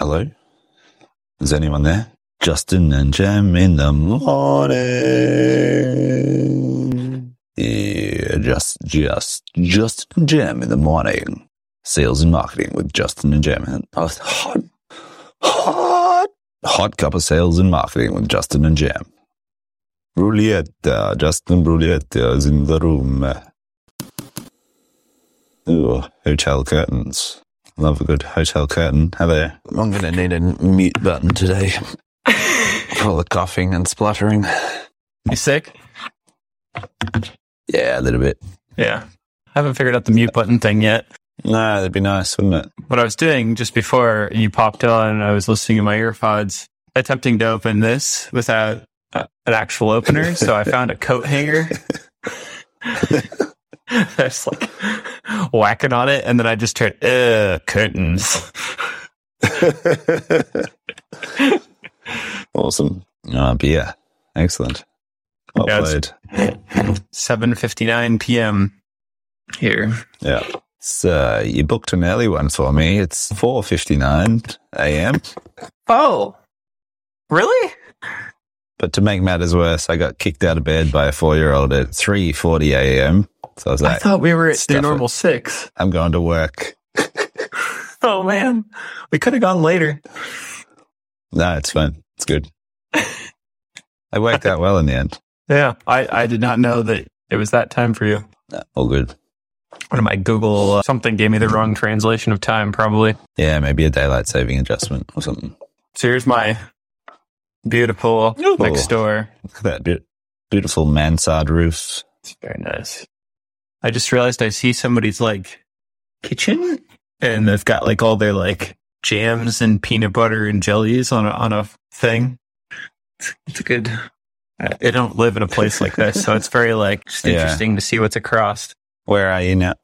Hello? Is anyone there? Justin and Jem in the morning. Yeah, just, just, Justin and Jem in the morning. Sales and marketing with Justin and Jem. Oh, hot, hot, hot cup of sales and marketing with Justin and Jem. Brulietta, Justin Brulietta is in the room. Ooh, hotel curtains. Love a good hotel curtain. Have a. I'm going to need a mute button today. For all the coughing and spluttering. You sick? Yeah, a little bit. Yeah. I haven't figured out the mute button thing yet. No, that'd be nice, wouldn't it? What I was doing just before you popped on I was listening to my earpods, attempting to open this without uh, an actual opener. So I found a coat hanger. I was like whacking on it, and then I just turned, uh, curtains. awesome. Uh, but yeah, excellent. Well Yeah, played. 7.59 p.m. here. Yeah. So you booked an early one for me. It's 4.59 a.m. Oh, really? But to make matters worse, I got kicked out of bed by a four-year-old at 3.40 a.m. So I was like, I thought we were at the it. normal six. I'm going to work. Oh man, we could have gone later. No, it's fine. It's good. I worked out well in the end. Yeah, I, I did not know that it was that time for you. No, all good. One of my Google uh, something gave me the wrong translation of time, probably. Yeah, maybe a daylight saving adjustment or something. So here's my beautiful Ooh. next door. Look at that be- beautiful mansard roof. It's very nice. I just realized I see somebody's like kitchen, and they've got like all their like jams and peanut butter and jellies on a on a thing. It's, it's a good. I I don't live in a place like this, so it's very like just Yeah. interesting to see what's across. Where are you now?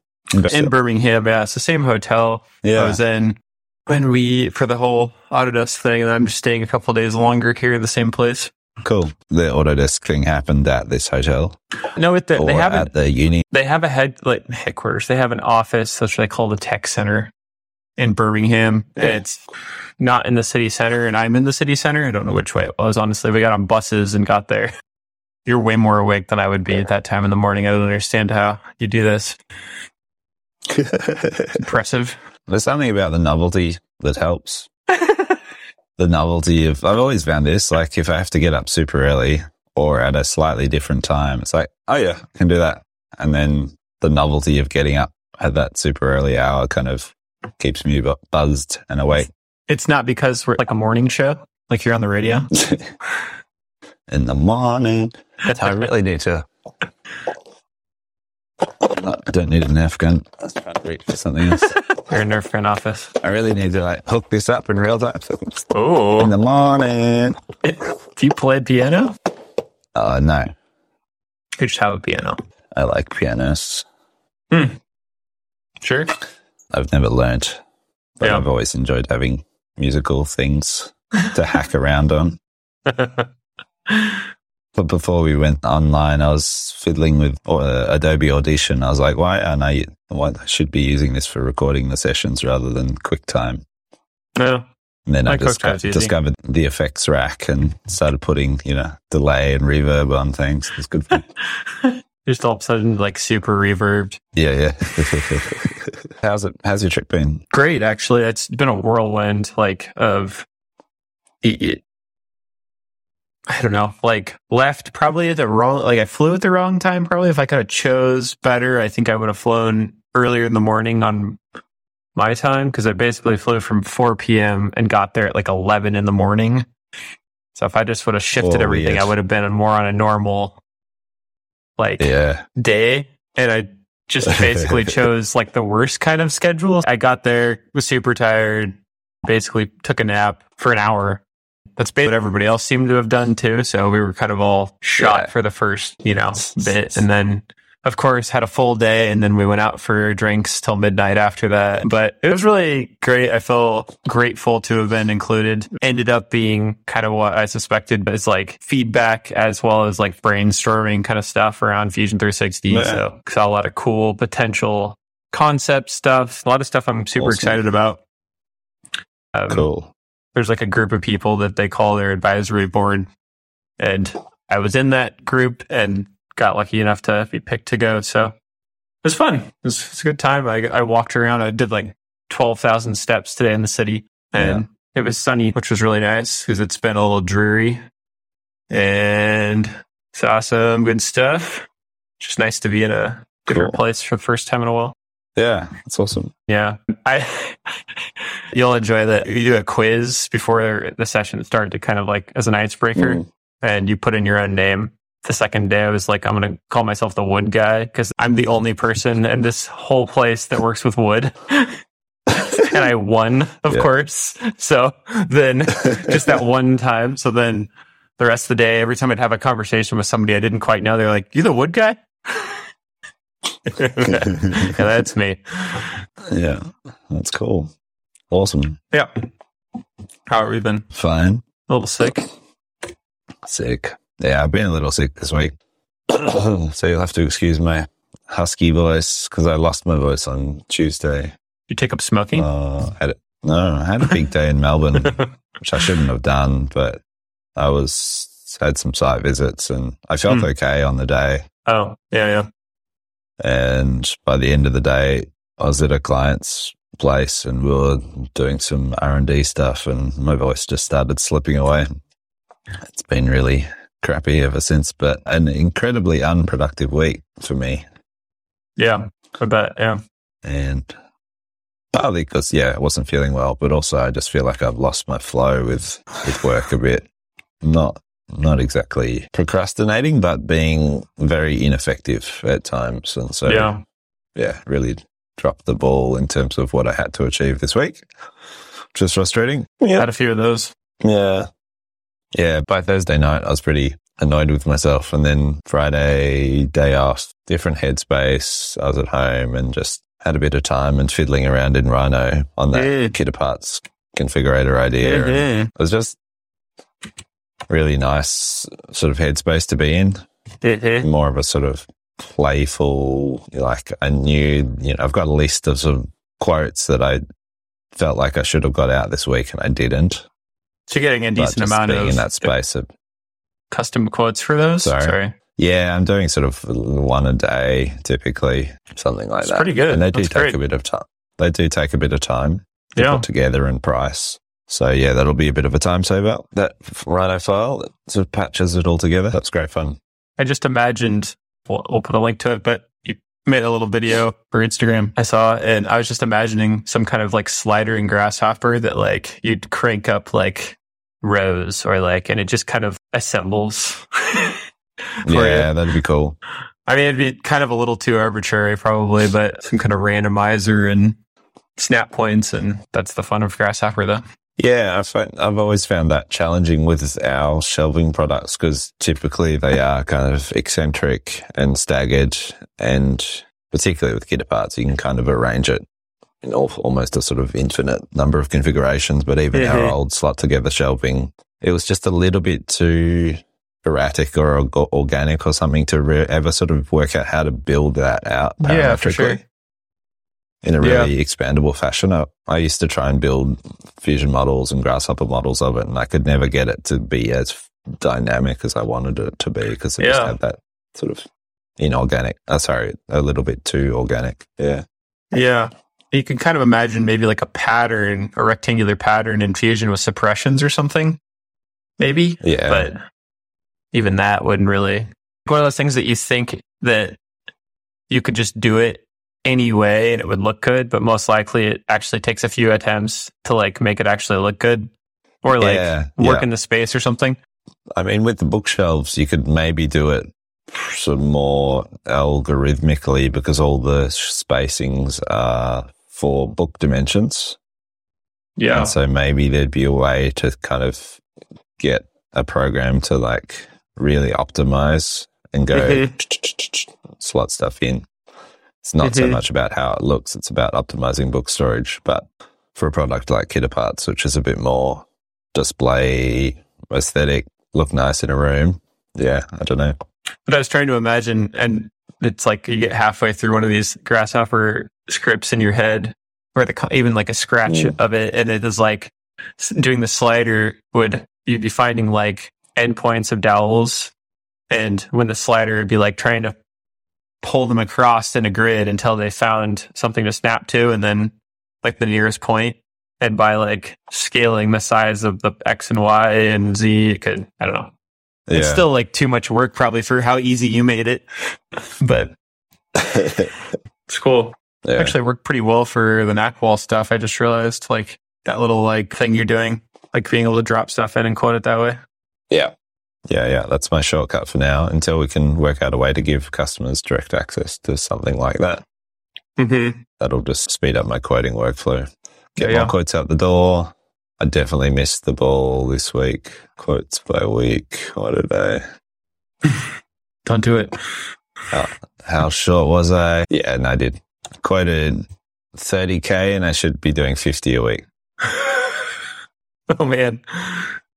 in Birmingham. Yeah, it's the same hotel yeah. I was in when we for the whole Autodesk thing, and I'm just staying a couple days longer here in the same place. cool. The Autodesk thing happened at this hotel No, it, they, or they have a, at the uni. they have a head like headquarters. They have an office, which they call the tech center in Birmingham. It's not in the city center, and I'm in the city center. I don't know which way it was. Honestly, we got on buses and got there. You're way more awake than I would be at that time in the morning. I don't understand how you do this. Impressive. There's something about the novelty that helps. the novelty of, I've always found this, like if I have to get up super early or at a slightly different time, it's like, oh yeah, I can do that. And then the novelty of getting up at that super early hour kind of keeps me bu- buzzed and awake It's not because we're like a morning show, like you're on the radio. in the morning. That's how I really need to. I don't need a Nerf gun. I was trying to reach for something else. You're in Nerf gun office. I really need to like hook this up in real time. Oh. In the morning. do you play piano? Oh no, You just have a piano. I like pianos. Hmm. Sure. I've never learnt, but Yeah. I've always enjoyed having musical things to hack around on. But before we went online, I was fiddling with uh, Adobe Audition. I was like, why aren't I, why I should be using this for recording the sessions rather than QuickTime. no. And then I just discovered the effects rack and started putting, you know, delay and reverb on things. It's good. fun. Just all of a sudden, like super reverbed. yeah, yeah. how's it? How's your trip been? Great, actually. It's been a whirlwind, like of, it- I don't know, like left probably at the wrong, like I flew at the wrong time. Probably if I could have chose better, I think I would have flown earlier in the morning on my time because I basically flew from 4 p.m. and got there at like 11 in the morning. So if I just would have shifted Oh, everything, weird. I would have been more on a normal, like Yeah. day and I just basically chose like the worst kind of schedule. I got there, was super tired, basically took a nap for an hour. That's basically what everybody else seemed to have done too. So we were kind of all shot Yeah. for the first, you know, bit. And then, of course, had a full day and then we went out for drinks till midnight after that. But it was really great. I feel grateful to have been included. Ended up being kind of what I suspected, but it's like feedback as well as like brainstorming kind of stuff around Fusion 360. Yeah. So saw a lot of cool potential concept stuff, a lot of stuff I'm super Awesome. excited about. Um, Cool. There's like a group of people that they call their advisory board. And I was in that group and got lucky enough to be picked to go. So it was fun. It was, it was a good time. I, I walked around. I did like 12,000 steps today in the city and it was sunny, which was really nice because it's been a little dreary and it's awesome. good stuff. Just nice to be in a different Cool. place for the first time in a while. Yeah, that's awesome. Yeah. I you'll enjoy that. You do a quiz before the session started to kind of like as an icebreaker Mm. and you put in your own name. The second day I was like, I'm gonna call myself the wood guy because I'm the only person in this whole place that works with wood. and I won, of Yeah. course. So then just that one time. So then the rest of the day, every time I'd have a conversation with somebody I didn't quite know, they're like, You the wood guy? yeah, that's me. Yeah, that's cool. Awesome. Yeah. How have we been? Fine. A little sick. Sick. Yeah, I've been a little sick this week. so you'll have to excuse my husky voice because I lost my voice on Tuesday. Did you take up smoking? Uh, had it, no, I had a big day in Melbourne, which I shouldn't have done, but I was had some site visits and I felt Hmm. okay on the day. oh, yeah, yeah. And by the end of the day, I was at a client's place and we were doing some R and D stuff, and my voice just started slipping away. It's been really crappy ever since, but an incredibly unproductive week for me. Yeah. I bet. Yeah. And partly because, yeah, I wasn't feeling well, but also I just feel like I've lost my flow with, with work a bit. Not, not exactly procrastinating, but being very ineffective at times. And so, yeah. yeah, really dropped the ball in terms of what I had to achieve this week, which was frustrating. Yeah. Had a few of those. Yeah. Yeah. By Thursday night, I was pretty annoyed with myself. And then Friday, day off, different headspace. I was at home and just had a bit of time and fiddling around in Rhino on that Yeah. Kitta Parts configurator idea. And Yeah. It was just really nice sort of headspace to be in Yeah. more of a sort of playful, like I knew, you know, I've got a list of sort of quotes that I felt like I should have got out this week and I didn't. So you're getting a decent amount being of in that space of, custom quotes for those. Sorry. yeah, I'm doing sort of one a day typically, something like That's that. pretty good. And they do That's take great. a bit of time. They do take a bit of time to Yeah. put together and price. So yeah, that'll be a bit of a time saver. That Rhino file that sort of patches it all together. That's great fun. I just imagined, we'll, we'll put a link to it, but you made a little video for Instagram I saw, and I was just imagining some kind of like slider and Grasshopper that like you'd crank up like rows or like, and it just kind of assembles. for you. Yeah, that'd be cool. I mean, it'd be kind of a little too arbitrary, probably, but some kind of randomizer and snap points, and that's the fun of Grasshopper, though. Yeah, I've, I've always found that challenging with our shelving products because typically they are kind of eccentric and staggered, and particularly with Kitta Parts, you can kind of arrange it in al- almost a sort of infinite number of configurations. But even our Mhm. old slot together shelving, it was just a little bit too erratic or org- organic or something to re- ever sort of work out how to build that out Yeah, for sure. Parametrically in a Yeah. really expandable fashion. I, I used to try and build fusion models and grasshopper models of it, and I could never get it to be as dynamic as I wanted it to be because it just had that sort of inorganic. Uh, sorry, a little bit too organic. Yeah, Yeah. You can kind of imagine maybe like a pattern, a rectangular pattern in Fusion with suppressions or something. Maybe. yeah, But even that wouldn't really. One of those things that you think that you could just do it anyway and it would look good, but most likely it actually takes a few attempts to like make it actually look good or like Yeah, work yeah. in the space or something. I mean, with the bookshelves, you could maybe do it sort of more algorithmically because all the spacings are for book dimensions. Yeah. And so maybe there'd be a way to kind of get a program to like really optimize and go Mhm. slot stuff in. It's not so Mhm. much about how it looks, it's about optimizing book storage. But for a product like Kitta Parts, which is a bit more display aesthetic, look nice in a room. Yeah, I don't know. But I was trying to imagine, and it's like you get halfway through one of these grasshopper scripts in your head, or the even like a scratch Mm. of it, and it is like doing the slider would you'd be finding like endpoints of dowels, and when the slider would be like trying to pull them across in a grid until they found something to snap to, and then like the nearest point. And by like scaling the size of the X and Y and Z, it could I don't know. Yeah. It's still like too much work probably for how easy you made it, but it's cool. yeah. Actually worked pretty well for the Nack wall stuff. I just realized like that little like thing you're doing, like being able to drop stuff in and quote it that way. Yeah. Yeah, yeah. That's my shortcut for now until we can work out a way to give customers direct access to something like that. Mm-hmm. That'll just speed up my quoting workflow. Get Yeah, more yeah. quotes out the door. I definitely missed the ball this week. Quotes by week. What did I? Don't do it. How short was I? Yeah, and I did. Quoted 30K and I should be doing 50 a week. oh man.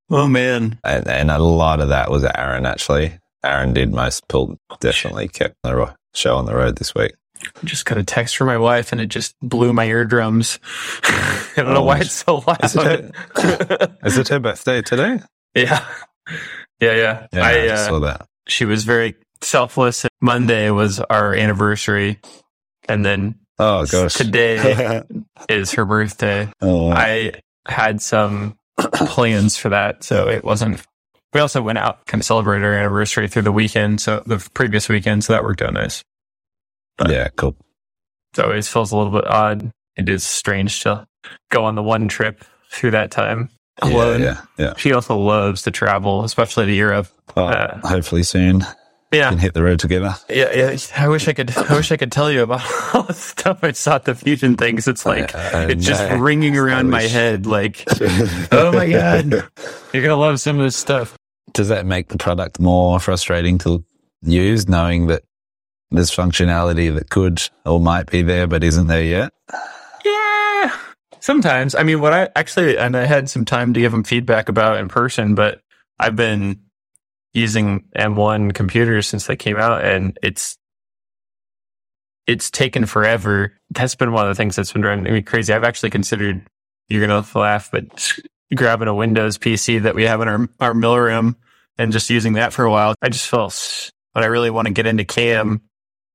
Oh man. And, and a lot of that was Aaron, actually. Aaron did most pull, definitely kept the ro- show on the road this week. Just got a text from my wife and it just blew my eardrums. I don't know Oh, why it's so Is loud. it, is it her birthday today? yeah. Yeah, yeah. Yeah, I, I uh, saw that. she was very selfless. Monday was our anniversary. And then Oh, gosh. today is her birthday. oh, wow. I had some plans for that, so it wasn't. We also went out, kind of celebrated our anniversary through the weekend, so the previous weekend, so that worked out nice. yeah, cool. It always feels a little bit odd. It is strange to go on the one trip through that time Yeah, alone. yeah, yeah. She also loves to travel, especially to Europe. Oh, Uh, hopefully soon Yeah, can hit the road together. yeah, yeah. I wish I could. I wish I could tell you about all the stuff I saw at the fusion things. It's like I- I it's just ringing around my head. Like, oh my god, you're gonna love some of this stuff. Does that make the product more frustrating to use, knowing that there's functionality that could or might be there but isn't there yet? Yeah. Sometimes. I mean, what I actually, and I had some time to give them feedback about in person, but I've been using M1 computers since they came out and it's, it's taken forever. That's been one of the things that's been driving me crazy. I've actually considered, you're going to laugh, but grabbing a Windows PC that we have in our, our mill room and just using that for a while. I just feel, when I really want to get into CAM,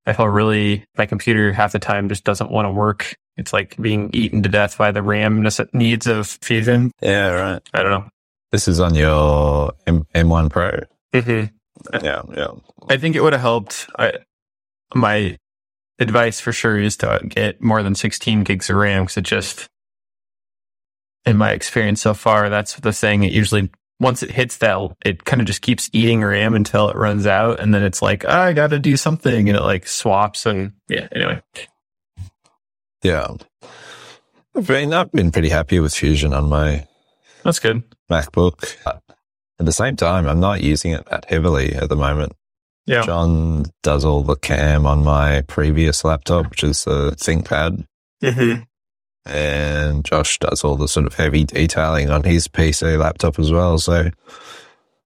I feel really, my computer half the time just doesn't want to work. It's like being eaten to death by the RAM needs of Fusion. Yeah, right. I don't know. This is on your M- M1 Pro. Know. Yeah, yeah. I think it would have helped. I, my advice for sure is to get more than 16 gigs of RAM because it just, in my experience so far, that's the thing. It usually, once it hits that, it kind of just keeps eating RAM until it runs out. And then it's like, "Ah, I got to do something. And it like swaps. And yeah, anyway. Yeah. I've been, I've been pretty happy with Fusion on my That's good. MacBook. At the same time, I'm not using it that heavily at the moment. Yeah. John does all the cam on my previous laptop, which is the ThinkPad. Mm-hmm. and Josh does all the sort of heavy detailing on his PC laptop as well. So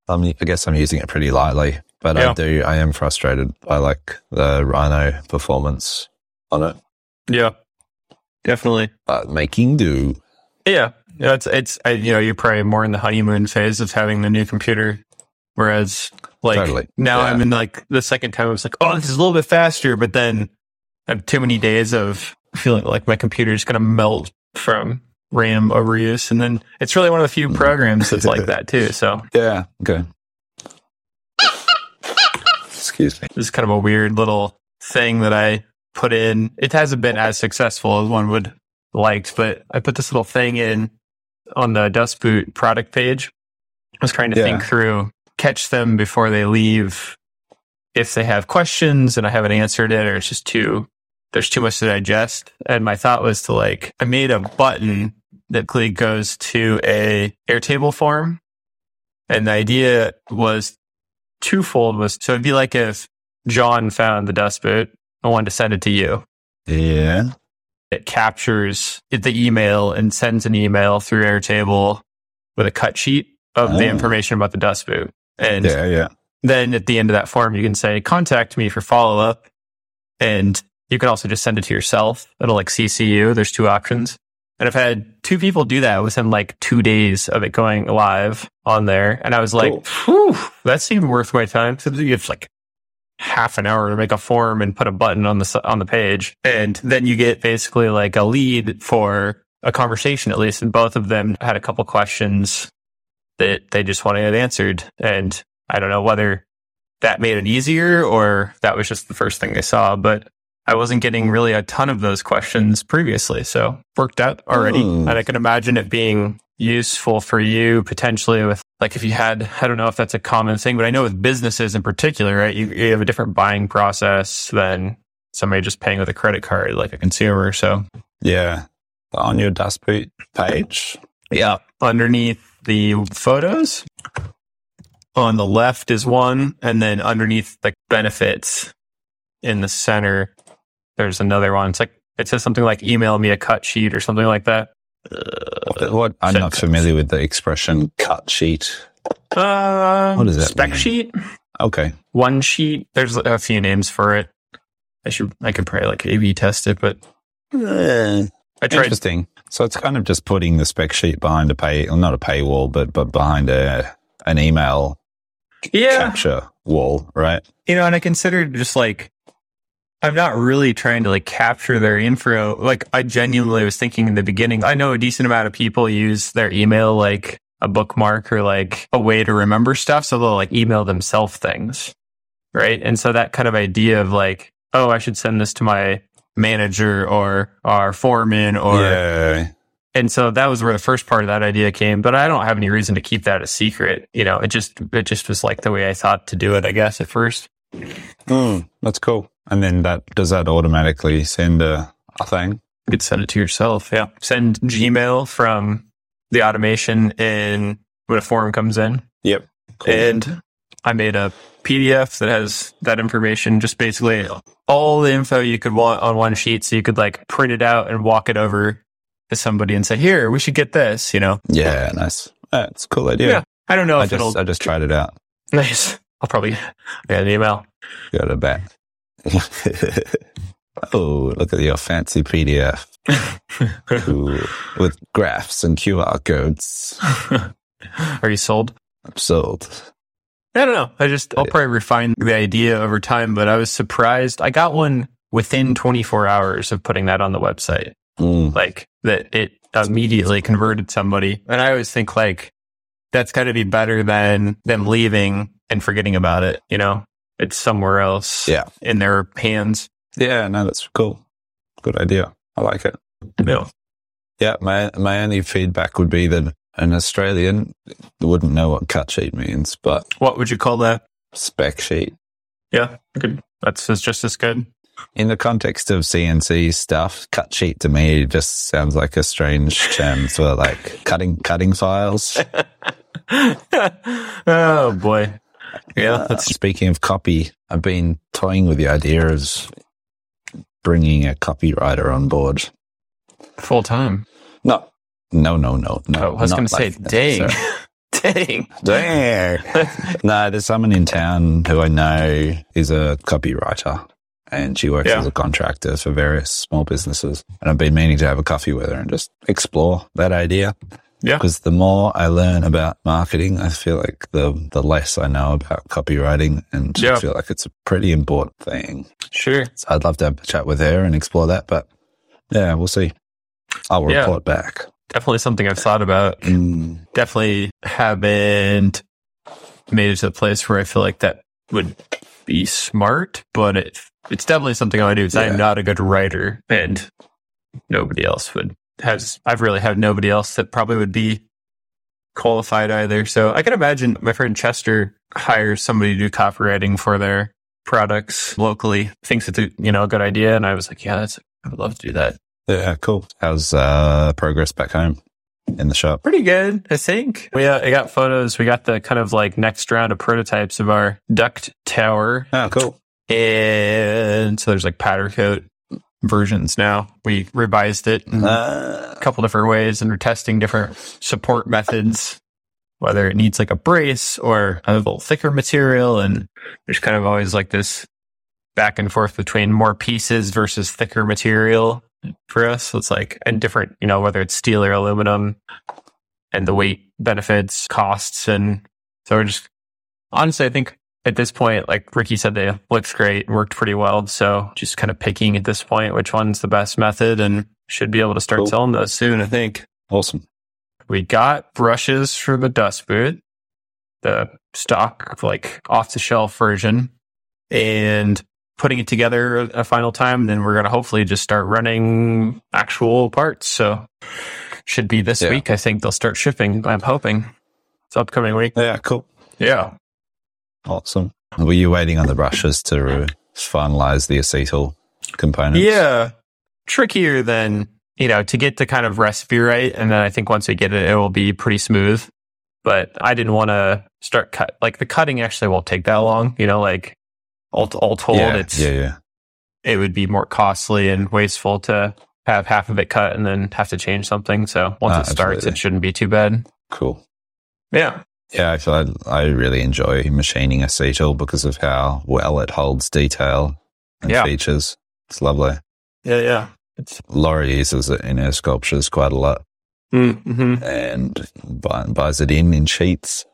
I'm, I guess I'm using it pretty lightly, but Yeah. I do, I am frustrated by like the Rhino performance on it, Yeah. Definitely. but making do. Yeah, yeah, it's it's I, you know you're probably more in the honeymoon phase of having the new computer, whereas like Totally. now Yeah. I'm in like the second time I was like, oh, this is a little bit faster, but then I have too many days of feeling like my computer is gonna melt from RAM overuse, and then it's really one of the few mm. programs that's like that too. So Yeah. Okay. Excuse me. this is kind of a weird little thing that I put in. It hasn't been as successful as one would liked, but I put this little thing in on the Dust Boot product page. I was trying to Yeah. think through, catch them before they leave. If they have questions and I haven't answered it, or it's just too, there's too much to digest. And my thought was to like, I made a button that goes to a Airtable form. And the idea was twofold was, so it'd be like if John found the Dust Boot and wanted to send it to you Yeah. It captures the email and sends an email through Airtable with a cut sheet of the Oh. information about the dust boot. And Yeah. Yeah. then at the end of that form, you can say, contact me for follow up. And you can also just send it to yourself. It'll like CC you. There's two options. And I've had two people do that within like two days of it going live on there. And I was like, Whew, that seemed worth my time. So you have like half an hour to make a form and put a button on the, on the page. And then you get basically like a lead for a conversation at least. And both of them had a couple questions that they just wanted answered. And I don't know whether that made it easier or that was just the first thing they saw, but I wasn't getting really a ton of those questions previously. So worked out already. Hmm. And I can imagine it being useful for you potentially with like if you had, I don't know if that's a common thing, but I know with businesses in particular, right? You, you have a different buying process than somebody just paying with a credit card, like a consumer. So Yeah. On your Dust page. yeah, underneath the photos on the left is one, and then underneath the benefits in the center, there's another one. It's like it says something like "email me a cut sheet" or something like that. What, what- I'm not familiar with the expression cut sheet. Uh, What does that spec mean? sheet, Okay. one sheet. There's a few names for it. I should, I could probably like A/B test it, but I tried. Interesting. So it's kind of just putting the spec sheet behind a pay, well, not a paywall, but but behind a an email Yeah, capture wall, right? you know, and I considered just like I'm not really trying to like capture their info. Like I genuinely was thinking in the beginning, I know a decent amount of people use their email like a bookmark or like a way to remember stuff. So they'll like email themselves things. Right. And so that kind of idea of like, oh, I should send this to my manager or our foreman or yeah. and so that was where the first part of that idea came, but I don't have any reason to keep that a secret. You know, it just it just was like the way I thought to do it, I guess, at first. Mm, that's cool. And then that does that automatically send a, a thing? You could send it to yourself. Yeah. Send Gmail from the automation in when a form comes in. Yep. Cool. And I made a PDF that has that information, just basically all the info you could want on one sheet. So you could like print it out and walk it over to somebody and say, here, we should get this, you know? yeah, nice. That's a cool idea. Yeah. I don't know I if it'll, just I just tried it out. nice. I'll probably get an email. Got it back. oh, look at your fancy PDF Ooh, with graphs and QR codes. Are you sold? I'm sold. I don't know. I just, I'll probably refine the idea over time, but I was surprised. I got one within 24 hours of putting that on the website. Mm. like that it immediately converted somebody. And I always think like that's got to be better than them leaving and forgetting about it. You know, it's somewhere else Yeah. in their hands. Yeah, no, that's cool. Good idea. I like it. Know, Yeah, my my only feedback would be that an Australian wouldn't know what cut sheet means, but what would you call that? spec sheet. Yeah, good. That's that's just as good. In the context of CNC stuff, cut sheet to me just sounds like a strange term for like cutting cutting files. oh boy. Yeah, Uh, speaking of copy, I've been toying with the idea of bringing a copywriter on board. full time. No, no, no, no, no. Oh, I was going to say, like dang, sorry. dang. Dang. no, there's someone in town who I know is a copywriter and she works Yeah. as a contractor for various small businesses. And I've been meaning to have a coffee with her and just explore that idea. Yeah. Because the more I learn about marketing, I feel like the, the less I know about copywriting and Yeah. I feel like it's a pretty important thing. Sure. So I'd love to have a chat with her and explore that, but yeah, we'll see. I'll Yeah. report back. Definitely something I've thought about. Mm, definitely haven't made it to the place where I feel like that would be smart, but it, it's definitely something I to do. Because Yeah. I'm not a good writer, and nobody else would has. I've really had nobody else that probably would be qualified either. So I can imagine my friend Chester hires somebody to do copywriting for their products locally. Thinks it's a you know a good idea, and I was like, yeah, that's I would love to do that. yeah, cool. How's uh, progress back home in the shop? Pretty good, I think. We uh, I got photos. We got the kind of like next round of prototypes of our duct tower, Oh, cool. and so there's like powder coat versions now. We revised it in Uh, a couple different ways, and we're testing different support methods. Whether it needs like a brace or a little thicker material, and there's kind of always like this back and forth between more pieces versus thicker material. for us. It's like and different, you know, whether it's steel or aluminum, and the weight benefits, costs, and so we're just honestly, I think at this point, like Ricky said, they looked great, worked pretty well. So just kind of picking at this point which one's the best method, and should be able to start Cool. selling those soon. I think Awesome. we got brushes for the dust boot, the stock like off the shelf version, and putting it together a final time. Then we're gonna hopefully just start running actual parts. So should be this Yeah. week. I think they'll start shipping. I'm hoping it's upcoming week. Yeah, cool. Yeah. Awesome. Were you waiting on the brushes to finalize the acetyl components? Yeah. Trickier than, you know, to get the kind of recipe right. And then I think once we get it, it will be pretty smooth. But I didn't want to start cut. Like the cutting actually won't take that long. You know, like all, all told, Yeah, it's, yeah, yeah. it would be more costly and wasteful to have half of it cut and then have to change something. So once Ah, it starts, absolutely. it shouldn't be too bad. Cool. Yeah. Yeah, I I, I really enjoy machining acetyl because of how well it holds detail and Yeah. features. It's lovely. Yeah. Yeah. It's, Laura uses it in her sculptures quite a lot mm-hmm. and buy, buys it in in sheets.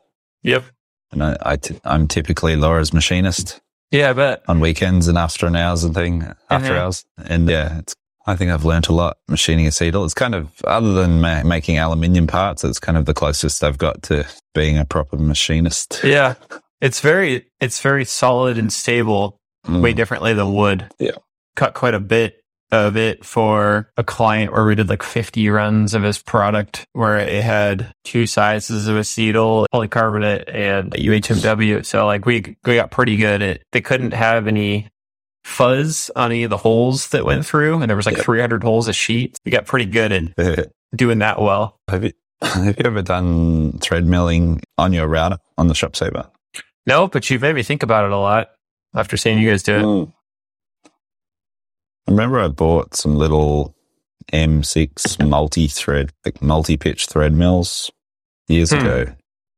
Yep. And I, I t- I'm typically Laura's machinist Yeah. but on weekends and after hours and thing after Mhm. hours. And yeah, it's, I think I've learnt a lot machining acetyl. It's kind of, other than ma- making aluminium parts, it's kind of the closest I've got to being a proper machinist. Yeah. It's very, it's very solid and stable. Mm. way differently than wood. Yeah. Cut quite a bit of it for a client where we did like 50 runs of his product where it had two sizes of acetyl, polycarbonate and UHMW. So like we, we got pretty good at, they couldn't have any fuzz on any of the holes that went through. And there was like Yeah. 300 holes a sheet. We got pretty good at doing that well. have you have you ever done thread milling on your router on the ShopSabre? No, but you made me think about it a lot after seeing you guys do it. Mm. I remember I bought some little M6 multi-thread, like multi-pitch thread mills years Hmm. ago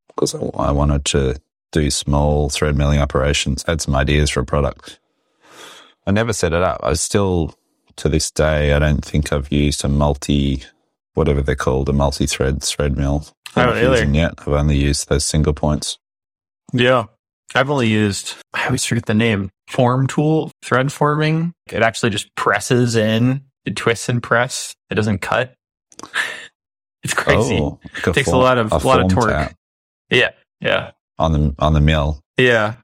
because I, I wanted to do small thread milling operations. Had some ideas for a product. I never set it up. I still, to this day, I don't think I've used a multi, whatever they're called, a multi-thread thread mill. I I'm oh, don't not either. yet. I've only used those single points. Yeah. I've only used, I always forget the name, form tool, thread forming. It actually just presses in, it twists and press. It doesn't cut. It's crazy. Oh, like Takes a lot of- a lot of torque. tap Yeah. Yeah. on the on the mill. Yeah.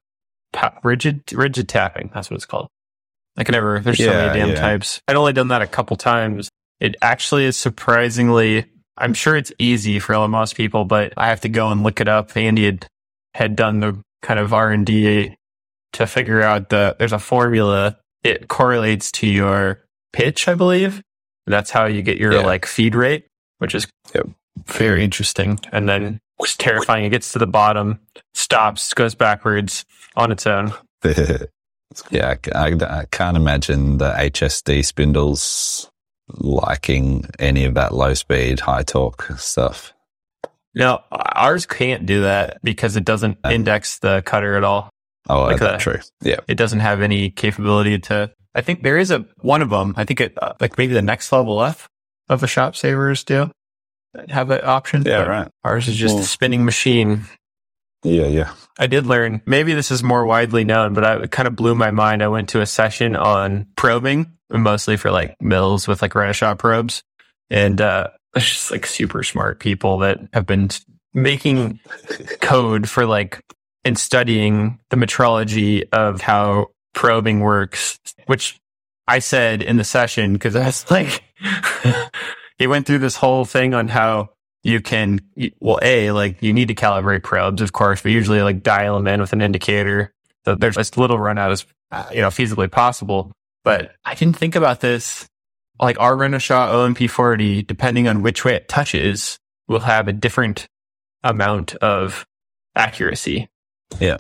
Pa- rigid, rigid tapping. That's what it's called. I can never, there's so many damn yeah. types. I'd only done that a couple times. It actually is surprisingly, I'm sure it's easy for LMOS people, but I have to go and look it up. Andy had, had done the kind of R and D to figure out the, there's a formula. It correlates to your pitch, I believe. That's how you get your Yeah. like feed rate, which is Yep. very interesting. And then it's terrifying. It gets to the bottom, stops, goes backwards on its own. yeah, I, I- can't imagine the HSD spindles liking any of that low speed, high torque stuff. No, ours can't do that because it doesn't Uh. index the cutter at all. Oh, Like that's true. Yeah. It doesn't have any capability to. I think there is a one of them. I think it uh, like maybe the next level up of the ShopSabres do have an option. Yeah, right. Ours is just Well- a spinning machine. Yeah, yeah. I did learn. Maybe this is more widely known, but I, it kind of blew my mind. I went to a session on probing, mostly for like mills with like Renishaw probes, and uh, it's just like super smart people that have been making code for like and studying the metrology of how probing works, which I said in the session because I was like, he went through this whole thing on how you can, well, A, like you need to calibrate probes, of course, but usually like dial them in with an indicator. So there's as little run out as, uh, you know, feasibly possible. But I didn't think about this. Like our Renishaw OMP40, depending on which way it touches, will have a different amount of accuracy. Yeah.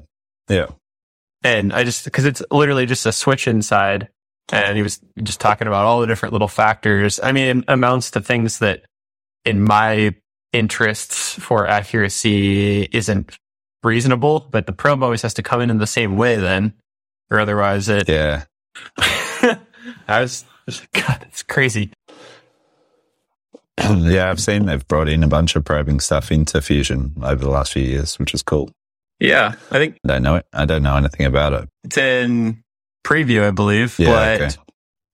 Yeah. And I just, cause it's literally just a switch inside. And he was just talking about all the different little factors. I mean, it amounts to things that in my interests for accuracy isn't reasonable, but the probe always has to come in in the same way then, or otherwise it, Yeah. I was, God, it's crazy. yeah, I've seen they've brought in a bunch of probing stuff into Fusion over the last few years, which is cool. Yeah, I think I don't know it. I don't know anything about it. it's in preview, I believe. Yeah, but okay.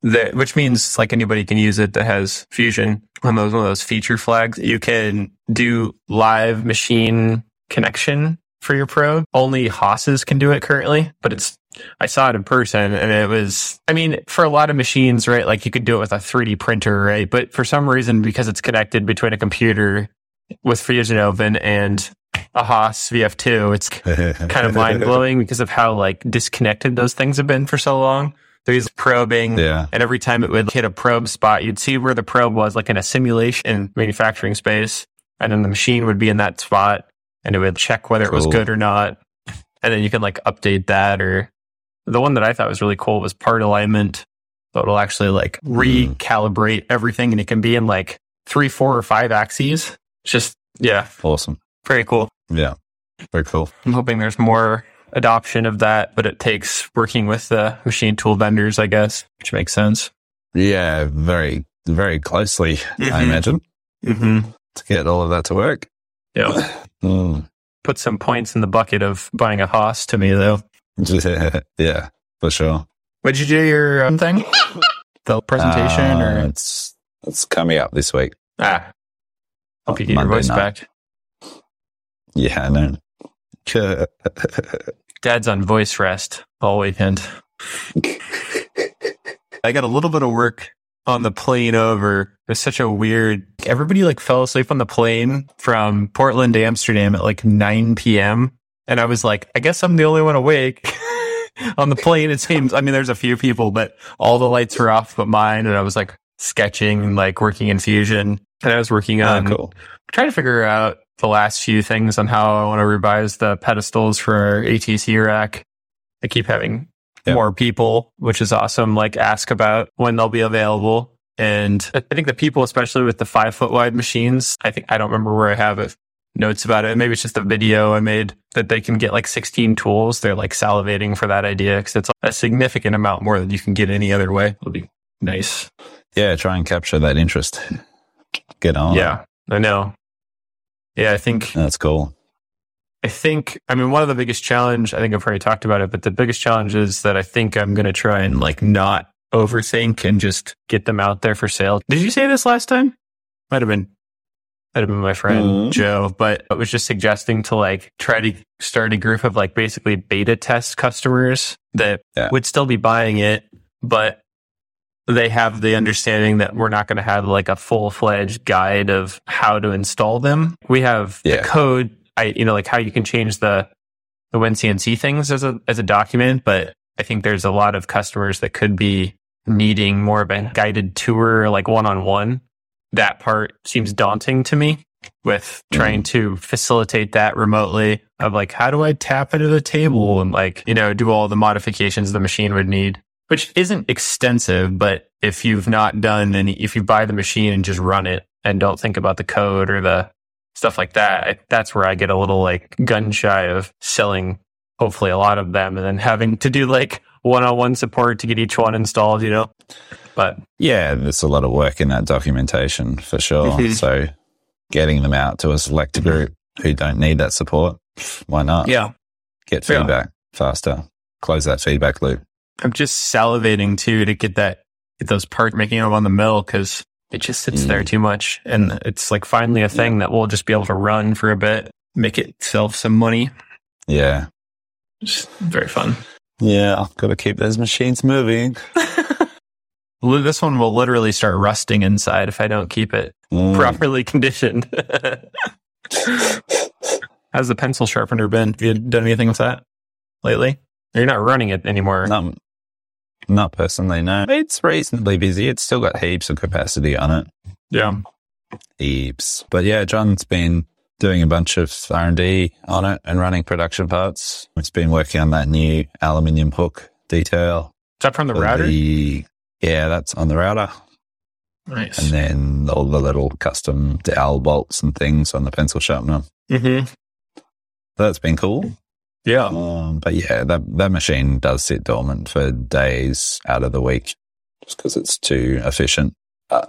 the, which means like anybody can use it that has Fusion on those one of those feature flags. You can do live machine connection for your probe. Only Haas's can do it currently, but it's I saw it in person and it was I mean, for a lot of machines, right, like you could do it with a 3D printer, right? But for some reason, because it's connected between a computer with Fusion Open and a Haas VF2, it's kind of mind blowing because of how like disconnected those things have been for so long. There's probing, Yeah. and every time it would hit a probe spot, you'd see where the probe was, like in a simulation manufacturing space, and then the machine would be in that spot, and it would check whether it was good or not, and then you can like update that. Or the one that I thought was really cool was part alignment, so it'll actually like Mm. recalibrate everything, and it can be in like three, four, or five axes. It's just yeah, Awesome. very cool. Yeah. Very cool. I'm hoping there's more adoption of that, but it takes working with the machine tool vendors, I guess, which makes sense. Yeah, very, very closely, I Mhm. imagine, Mm-hmm. to get all of that to work. Yeah. Mm. Put some points in the bucket of buying a Haas to me, though. yeah, for sure. What did you do your um, thing? The presentation Uh, or it's it's coming up this week. ah? Hope you get Monday your voice night. back. Yeah, I know. Dad's on voice rest all weekend. I got a little bit of work on the plane over. It's such a weird. Everybody like fell asleep on the plane from Portland to Amsterdam at like 9 p.m. And I was like, I guess I'm the only one awake on the plane. It seems. I mean, there's a few people, but all the lights were off but mine. And I was like sketching and like working in Fusion. And I was working Ah, on cool. trying to figure out the last few things on how I want to revise the pedestals for ATC rack. I keep having Yeah. more people, which is awesome, like ask about when they'll be available. And I think the people, especially with the five foot wide machines, I think I don't remember where I have it, notes about it. Maybe it's just a video I made that they can get like 16 tools. They're like salivating for that idea because it's a significant amount more than you can get any other way. It'll be nice. Yeah, try and capture that interest. Get on. Yeah, I know. Yeah, I think That's cool. I think, I mean, one of the biggest challenge, I think I've already talked about it, but the biggest challenge is that I think I'm going to try and like not overthink and just get them out there for sale. Did you say this last time? Might have been, might have been my friend Mhm. Joe, but it was just suggesting to like try to start a group of like basically beta test customers that Yeah. would still be buying it, but they have the understanding that we're not going to have like a full fledged guide of how to install them. We have Yeah. the code, I, you know, like how you can change the, the WinCNC things as a, as a document, but I think there's a lot of customers that could be needing more of a guided tour, like one on one. That part seems daunting to me with trying mm. to facilitate that remotely of like, how do I tap into the table and like, you know, do all the modifications the machine would need, which isn't extensive, but if you've not done any, if you buy the machine and just run it and don't think about the code or the stuff like that, that's where I get a little like gun shy of selling hopefully a lot of them and then having to do like one-on-one support to get each one installed, you know, but Yeah, there's a lot of work in that documentation for sure. Mhm. So getting them out to a select group who don't need that support, why not? yeah, Get Yeah. feedback faster. Close that feedback loop. I'm just salivating too to get that get those parts making them on the mill because it just sits Mm. there too much, and it's like finally a thing that we'll just be able to run for a bit, make itself some money. Yeah. Just very fun. Yeah. I've Got to keep those machines moving. This one will literally start rusting inside if I don't keep it Mm. properly conditioned. How's the pencil sharpener been? Have you done anything with that lately? You're not running it anymore. Not, not personally, no. It's reasonably busy. It's still got heaps of capacity on it. Yeah. Heaps. But yeah, John's been doing a bunch of R&D on it and running production parts. It's been working on that new aluminium hook detail. Is that from the router? the- yeah, that's on the router. nice. And then all the little custom dowel bolts and things on the pencil sharpener. hmm So that's been cool. Yeah. Um, but yeah, that, that machine does sit dormant for days out of the week. Just because it's too efficient. Uh,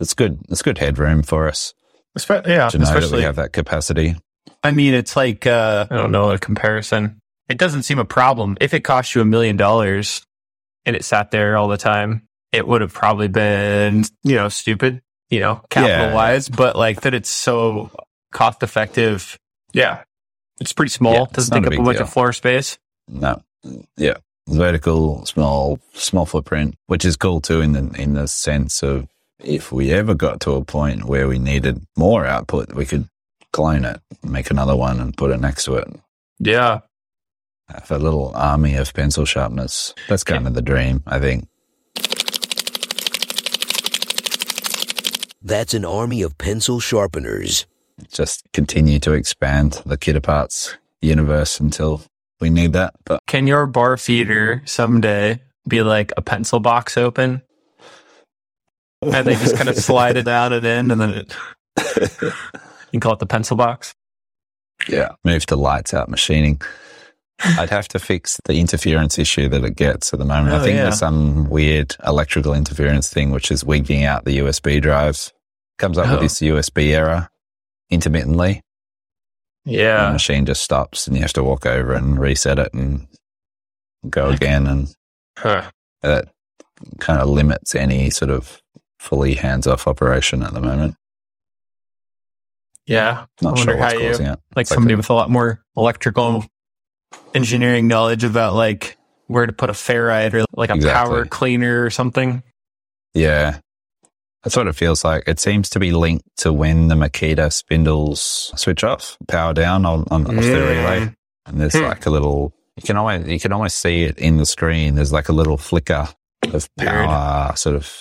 it's good. It's good headroom for us Espe- yeah, to know that especially we have that capacity. I mean, it's like uh, I don't know a comparison. It doesn't seem a problem if it cost you a million dollars and it sat there all the time. It would have probably been you know stupid, you know, capital Yeah. wise. But like that, it's so cost effective. Yeah, it's pretty small. Yeah, Doesn't take a up a big bunch deal. of floor space. No, yeah, vertical, small, small footprint, which is cool too in the in the sense of if we ever got to a point where we needed more output, we could clone it, make another one, and put it next to it. Yeah, Have a little army of pencil sharpeners. That's kind of the dream, I think. That's an army of pencil sharpeners. Just continue to expand the Kitta Parts universe until we need that. But can your bar feeder someday be like a pencil box open? And they just kind of slide it out and in and then it, you can call it the pencil box. yeah, move to lights out machining. I'd have to fix the interference issue that it gets at the moment. Oh, I think yeah. there's some weird electrical interference thing, which is wigging out the USB drives. Comes up Oh. with this USB error intermittently. Yeah. The machine just stops and you have to walk over and reset it and go again. And Huh. that kind of limits any sort of fully hands off operation at the moment. yeah. Not sure what's how you- causing it. like It's like somebody a- with a lot more electrical engineering knowledge about like where to put a ferrite or like a Exactly. power cleaner or something. Yeah. That's what it feels like. It seems to be linked to when the Makita spindles switch off, power down on, on off the relay. And there's Hmm. like a little, you can always, you can almost see it in the screen. There's like a little flicker of Weird. power, sort of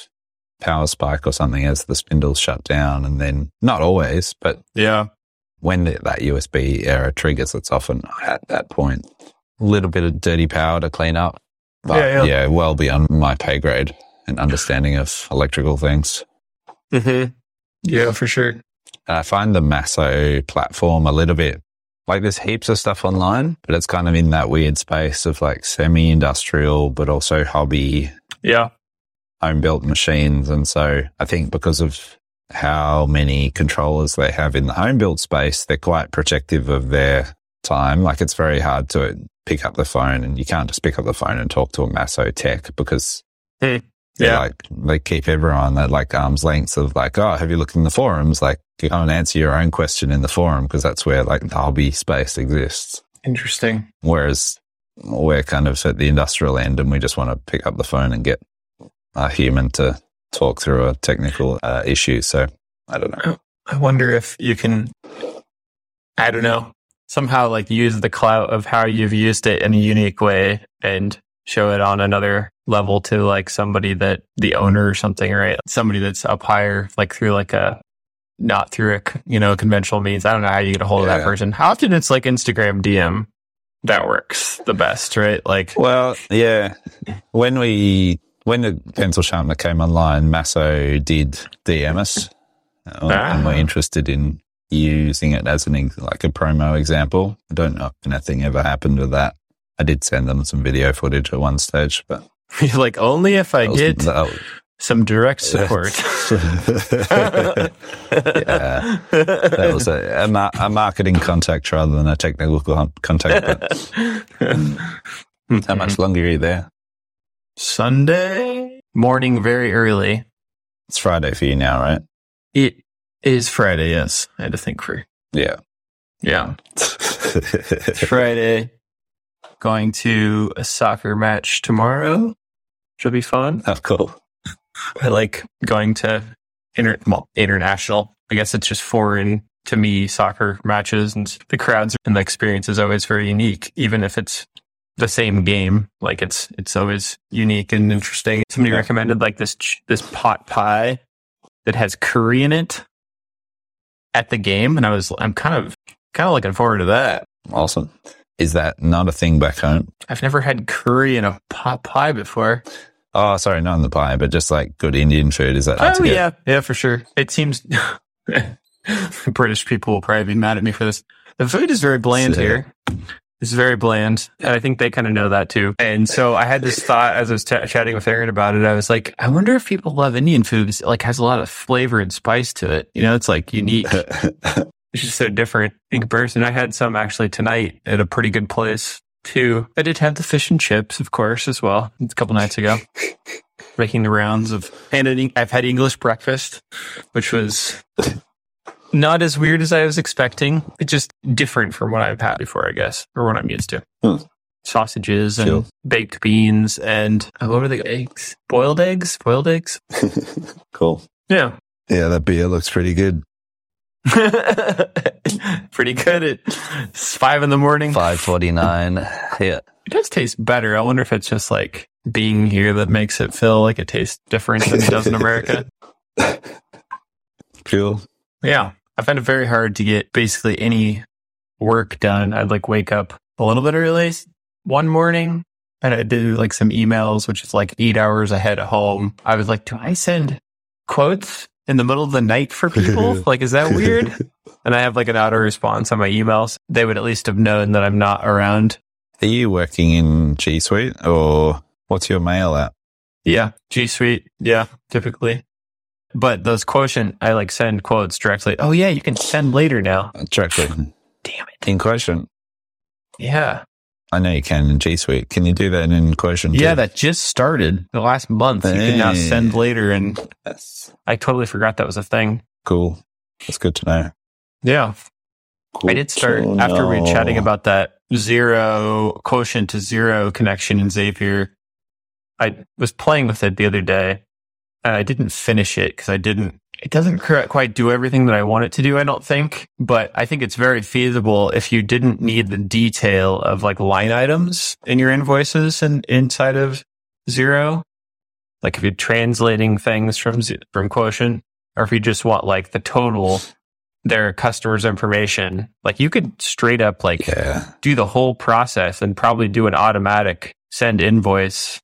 power spike or something as the spindles shut down. And then not always, but Yeah. when the, that USB error triggers, it's often at that point. A little bit of dirty power to clean up. But Yeah, yeah, yeah. well beyond my pay grade and understanding of electrical things. Mm-hmm. Yeah, for sure. And I find the Masso platform a little bit like there's heaps of stuff online, but it's kind of in that weird space of like semi industrial, but also hobby Yeah. home built machines. And so I think because of how many controllers they have in the home built space, they're quite protective of their time. Like it's very hard to pick up the phone and you can't just pick up the phone and talk to a Masso tech because Hmm. They're Yeah. like they keep everyone at like arm's length of like, oh, have you looked in the forums? Like go and answer your own question in the forum because that's where like the hobby space exists. Interesting. Whereas we're kind of at the industrial end and we just want to pick up the phone and get a human to talk through a technical uh, issue. So I don't know. I wonder if you can, I don't know, somehow like use the clout of how you've used it in a unique way and show it on another level to like somebody that the owner or something, right? Somebody that's up higher, like through like a, not through a you know, conventional means. I don't know how you get a hold of that person. How often it's like Instagram DM that works the best, right? Like, Well, yeah. When we when the pencil sharpener came online, Masso did DM us, uh, and we're Ah. interested in using it as an like a promo example. I don't know if anything ever happened with that. I did send them some video footage at one stage, but you're like, only if I was- get some direct support. yeah, that was a, a, mar- a marketing contact rather than a technical con- contact. But how much mm-hmm. longer are you there? Sunday morning, very early. It's Friday for you now, right? It is Friday. Yes, I had to think for Yeah. yeah. Friday. Going to a soccer match tomorrow, which will be fun. Oh, cool. I like going to inter- well, international. I guess it's just foreign to me soccer matches, and the crowds and the experience is always very unique, even if it's the same game. Like it's it's always unique and interesting. Somebody Yeah. recommended like this ch- this pot pie that has curry in it at the game, and I was I'm kind of kind of looking forward to that. Awesome. Is that not a thing back home? I've never had curry in a pot pie before. Oh, sorry, not in the pie, but just like good Indian food. Is that hard Oh to get? yeah, yeah, for sure. It seems British people will probably be mad at me for this. The food is very bland Yeah. here. It's very bland. And I think they kind of know that too. And so I had this thought as I was t- chatting with Aaron about it. I was like, I wonder if people love Indian food. 'cause It like has a lot of flavor and spice to it. You know, it's like unique. It's just so different in comparison. I had some actually tonight at a pretty good place too. I did have the fish and chips, of course, as well. A couple nights ago, making the rounds of, and I've had English breakfast, which was not as weird as I was expecting. It's just different from what I've had before, I guess, or what I'm used to. Hmm. Sausages and Sure. baked beans and oh, what were the eggs? Boiled eggs? Boiled eggs? cool. Yeah. Yeah, that beer looks pretty good. Pretty good at five in the morning. Five forty nine. Yeah. It does taste better. I wonder if it's just like being here that makes it feel like it tastes different than it does in America. Cool. Yeah. I find it very hard to get basically any work done. I'd like wake up a little bit early one morning and I do like some emails, which is like eight hours ahead of home. I was like, do I send quotes in the middle of the night for people? like, is that weird? And I have like an auto response on my emails. They would at least have known that I'm not around. Are you working in G Suite or what's your mail at? Yeah. G Suite. Yeah. Typically. But those quotient, I like send quotes directly. Oh yeah, you can send later now. Directly Damn it. in quotient. Yeah. I know you can in G Suite. Can you do that in quotient? Yeah, too? that just started the last month. You can now send later. And That's I totally forgot that was a thing. cool. That's good to know. Yeah. Cool I did start after we were chatting about that Xero quotient to Xero connection in Zapier. I was playing with it the other day. And I didn't finish it because I didn't. It doesn't quite do everything that I want it to do. I don't think, but I think it's very feasible if you didn't need the detail of like line items in your invoices and inside of Xero. Like if you're translating things from from quotient, or if you just want like the total their customers' information. Like you could straight up like Yeah. do the whole process and probably do an automatic send invoice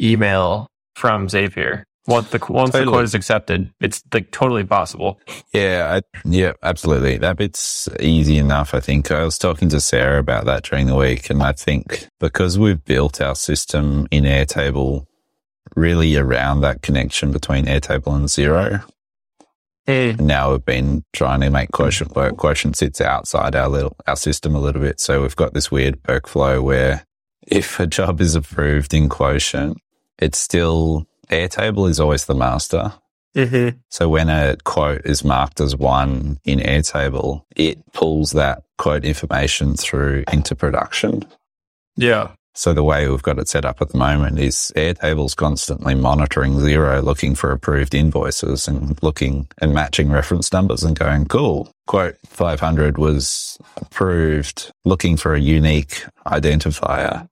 email from Zapier. Once the once the quote is accepted, it's like totally possible. Yeah, I, yeah, absolutely. That bit's easy enough. I think I was talking to Sarah about that during the week, and I think because we've built our system in Airtable really around that connection between Airtable and Xero, Hey, hmm. now we've been trying to make quotient work. Quotient sits outside our little our system a little bit, so we've got this weird workflow where if a job is approved in quotient, it's still Airtable is always the master. Mm-hmm. So when a quote is marked as one in Airtable, it pulls that quote information through into production. yeah, So the way we've got it set up at the moment is Airtable's constantly monitoring Xero, looking for approved invoices and looking and matching reference numbers and going, cool, quote 500 was approved, looking for a unique identifier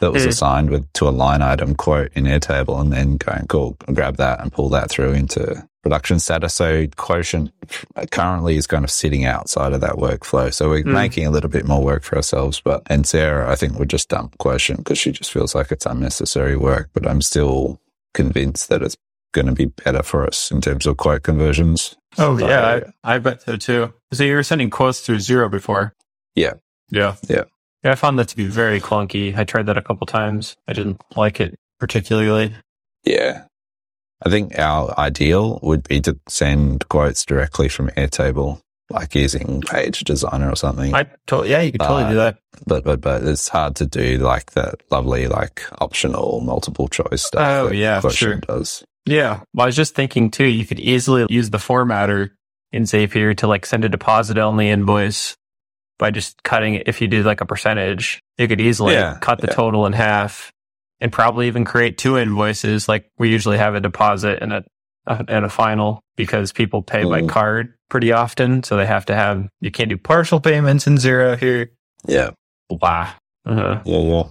that was Mm. assigned with to a line item quote in Airtable and then going, cool, grab that and pull that through into production status. So quotient currently is kind of sitting outside of that workflow. So we're Mm. making a little bit more work for ourselves. But, and Sarah, I think would just dump quotient because she just feels like it's unnecessary work. But I'm still convinced that it's going to be better for us in terms of quote conversions. Oh So- yeah, I, I bet so too. So you were sending quotes through Xero before? Yeah. Yeah. Yeah. Yeah, I found that to be very clunky. I tried that a couple times. I didn't like it particularly. Yeah. I think our ideal would be to send quotes directly from Airtable, like using Page Designer or something. I to- yeah, you could totally do uh, that. but but but it's hard to do like that lovely like optional multiple choice stuff. Oh, that yeah, Quotient sure. does. Yeah. Well, I was just thinking too, you could easily use the formatter in Zapier to like send a deposit only invoice by just cutting it. If you did like a percentage, you could easily Yeah, cut the yeah. total in half and probably even create two invoices. Like we usually have a deposit and a, a and a final because people pay by Mm. card pretty often. So they have to have, you can't do partial payments in Xero here. Yeah, Blah. Uh-huh. yeah, yeah.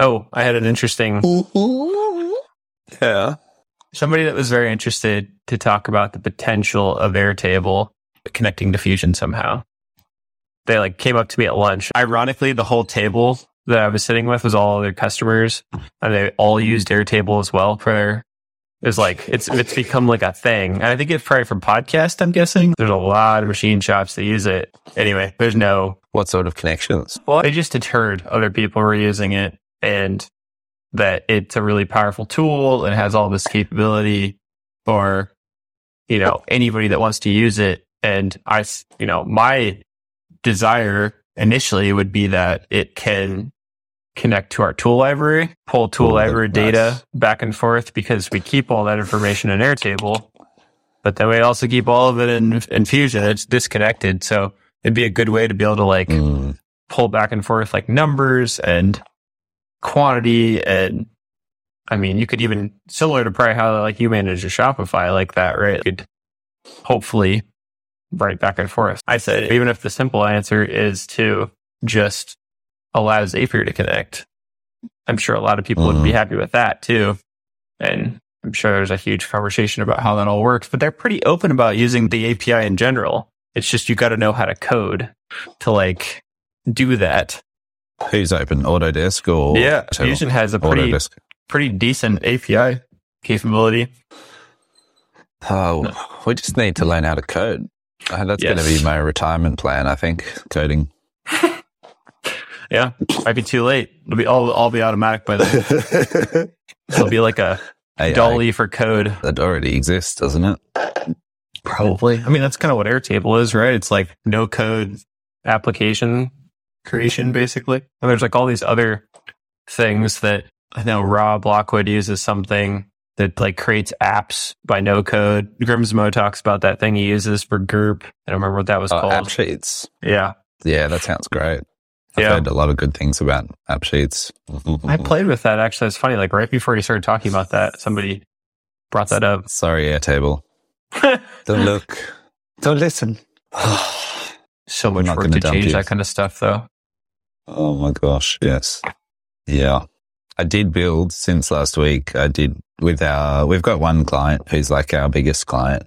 Oh, I had an interesting Yeah. somebody that was very interested to talk about the potential of Airtable connecting to Fusion somehow. They like came up to me at lunch. Ironically, the whole table that I was sitting with was all their customers and they all used Airtable as well for their is like it's it's become like a thing. And I think it's probably for podcast, I'm guessing. There's a lot of machine shops that use it. Anyway, there's no What sort of connections? well, I just deterred other people were using it and that it's a really powerful tool and has all this capability for, you know, anybody that wants to use it. And I, you know, my desire initially would be that it can connect to our tool library, pull tool library nice. data back and forth because we keep all that information in Airtable, but then we also keep all of it in, in Fusion. It's disconnected. So it'd be a good way to be able to like, Mm, pull back and forth like numbers and quantity and I mean you could even similar to probably how like you manage your Shopify like that, right? You could hopefully write back and forth. I said even if the simple answer is to just allow Zapier to connect, I'm sure a lot of people would be mm-hmm. happy with that too. And I'm sure there's a huge conversation about how that all works, but they're pretty open about using the API in general. It's just you got to know how to code to like do that. who's open? Autodesk or yeah? Fusion has a pretty Autodesk. pretty decent API capability. Oh, we just need to learn how to code. Uh, that's going to be my retirement plan. I think coding. Yeah, might be too late. It'll be all all be automatic by then. It'll be like a AI DALL-E for code. that already exists, doesn't it? Probably. I mean, that's kind of what Airtable is, right? It's like no code application creation, basically. And there's like all these other things that I know Rob Lockwood uses something that like creates apps by no code. Grimsmo talks about that thing he uses for GURP. I don't remember what that was Oh, called. app sheets. yeah. Yeah, that sounds great. I've Yeah. heard a lot of good things about app sheets. I played with that actually. It's funny. Like right before you started talking about that, somebody brought that up. Sorry, Airtable. Don't look. Don't listen. so much work gonna change you. that kind of stuff, though. Oh my gosh, yes. Yeah. I did build since last week. I did with our, we've got one client who's like our biggest client.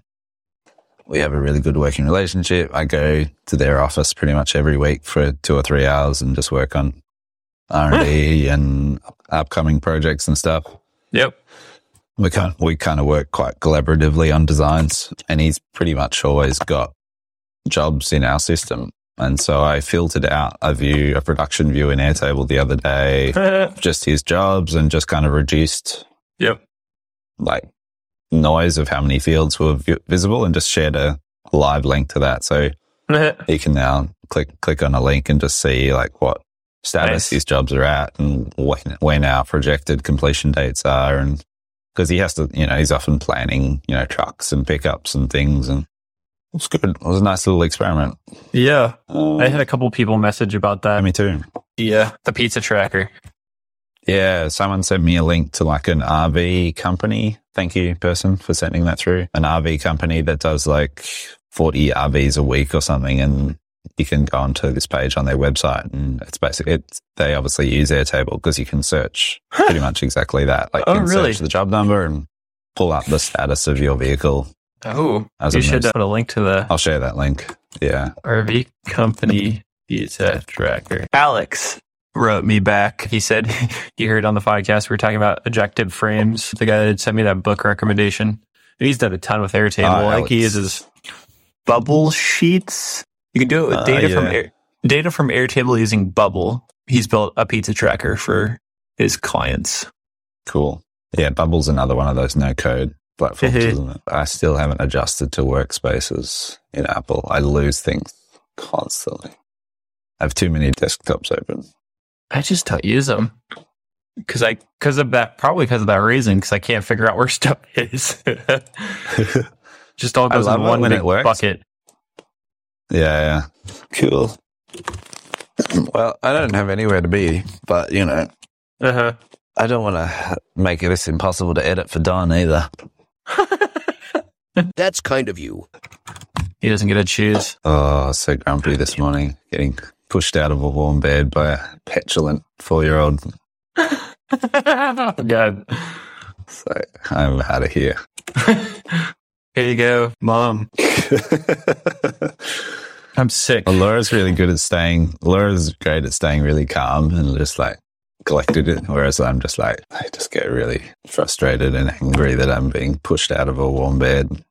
We have a really good working relationship. I go to their office pretty much every week for two or three hours and just work on R&D and upcoming projects and stuff. Yep. We kind we kind of work quite collaboratively on designs, and he's pretty much always got jobs in our system. And so I filtered out a view, a production view in Airtable the other day, just his jobs, and just kind of reduced yep. Like noise of how many fields were vi- visible, and just shared a live link to that. So he can now click click on a link and just see like what status Nice. his jobs are at and when, when our projected completion dates are and because he has to you know he's often planning you know trucks and pickups and things and it's good it was a nice little experiment yeah. um, I had a couple people message about that. me too Yeah. The pizza tracker. Yeah someone sent me a link to like an rv company thank you person for sending that through an rv company that does like 40 rvs a week or something and you can go onto this page on their website and it's basically it's they obviously use airtable because you can search pretty much exactly that like oh, you Oh, can really? search the job number and pull up the status of your vehicle Oh. As you should put a link to the i'll share that link yeah RV company pizza tracker. Alex wrote me back. He said he heard on the podcast we were talking about ejective frames. The guy that sent me that book recommendation. He's done a ton with Airtable. Ah, like he uses bubble sheets. You can do it with Ah, data from yeah. Air, data from Airtable using Bubble. He's built a pizza tracker for his clients. cool yeah bubble's another one of those no code platforms isn't it i still haven't adjusted to workspaces in apple i lose things constantly i have too many desktops open I just don't use them because I because of that probably because of that reason because I can't figure out where stuff is. just all I goes love in one when big it works. bucket. Yeah, yeah. Cool. Well, I don't have anywhere to be, but you know, Uh-huh. I don't want to make this impossible to edit for Don either. That's kind of you. He doesn't get to choose. Oh, I was so grumpy this morning, getting pushed out of a warm bed by a petulant four-year-old. God, So I'm out of here. here you go, mom. I'm sick. Well, Laura's really good at staying. Laura's great at staying really calm and just like collected it. Whereas I'm just like, I just get really frustrated and angry that I'm being pushed out of a warm bed.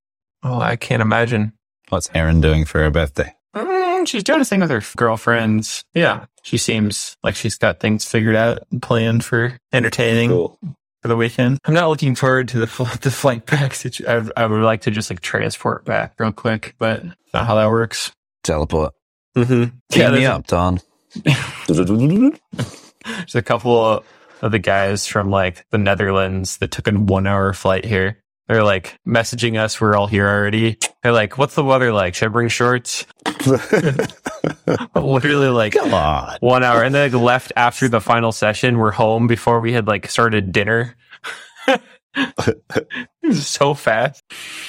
Oh, I can't imagine. What's Erin doing for her birthday? Mm. She's doing a thing with her girlfriends. Yeah, she seems like she's got things figured out and planned for entertaining Cool. for the weekend. I'm not looking forward to the fl- the flight back. situ- I, I would like to just like transport back real quick, but not how that works. Teleport. Mm-hmm. Get me there's, up, Don. there's a couple of the guys from like the Netherlands that took a one hour flight here. They're like messaging us. We're all here already. They're like, "What's the weather like? Should I bring shorts?" Literally, like Come on. one hour and then like, left after the final session we're home before we had like started dinner so fast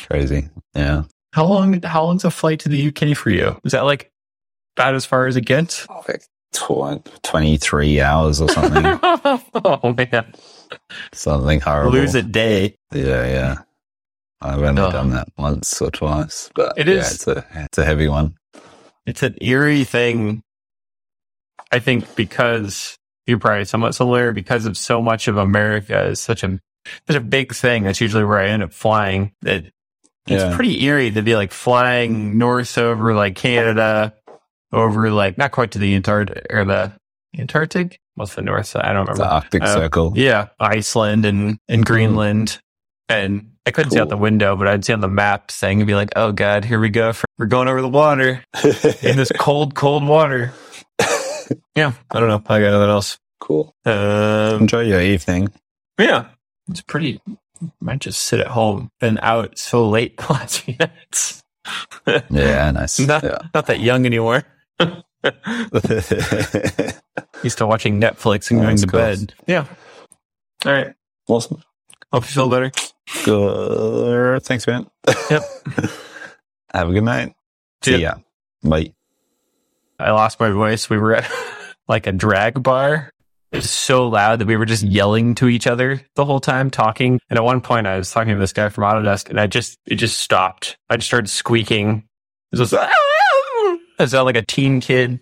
Crazy. Yeah. how long how long's a flight to the uk for you is that like about as far as it gets Like tw- 23 hours or something. oh man something horrible. lose a day Yeah, yeah. I've only Oh. done that once or twice, but It yeah, is- it's a it's a heavy one. it's an eerie thing i think because you're probably somewhat similar because of so much of america is such a such a big thing that's usually where i end up flying that It's Yeah. pretty eerie to be like flying north over like Canada, over like not quite to the Antarctic or the Antarctic. What's the north side? I don't remember. The. Arctic Uh, Circle. Yeah, Iceland and and Greenland, and I couldn't see out the window, but I'd see on the map saying and be like, "Oh God, here we go. We're going over the water in this cold, cold water." yeah, I don't know. I got nothing else. cool. Um, Enjoy your evening. yeah, it's pretty. Might just sit at home. Been out so late the last few nights. Yeah, nice. not, Yeah. not that young anymore. Used to watching Netflix and Oh, going to cool. bed. Yeah. All right. awesome. Hope you feel better. Good. Thanks, man. Yep. Have a good night. See See ya. Bye. I lost my voice. We were at like a drag bar. It was so loud that we were just yelling to each other the whole time, talking. And at one point, I was talking to this guy from Autodesk, and I just it just stopped. I just started squeaking. It was just, I sound like a teen kid.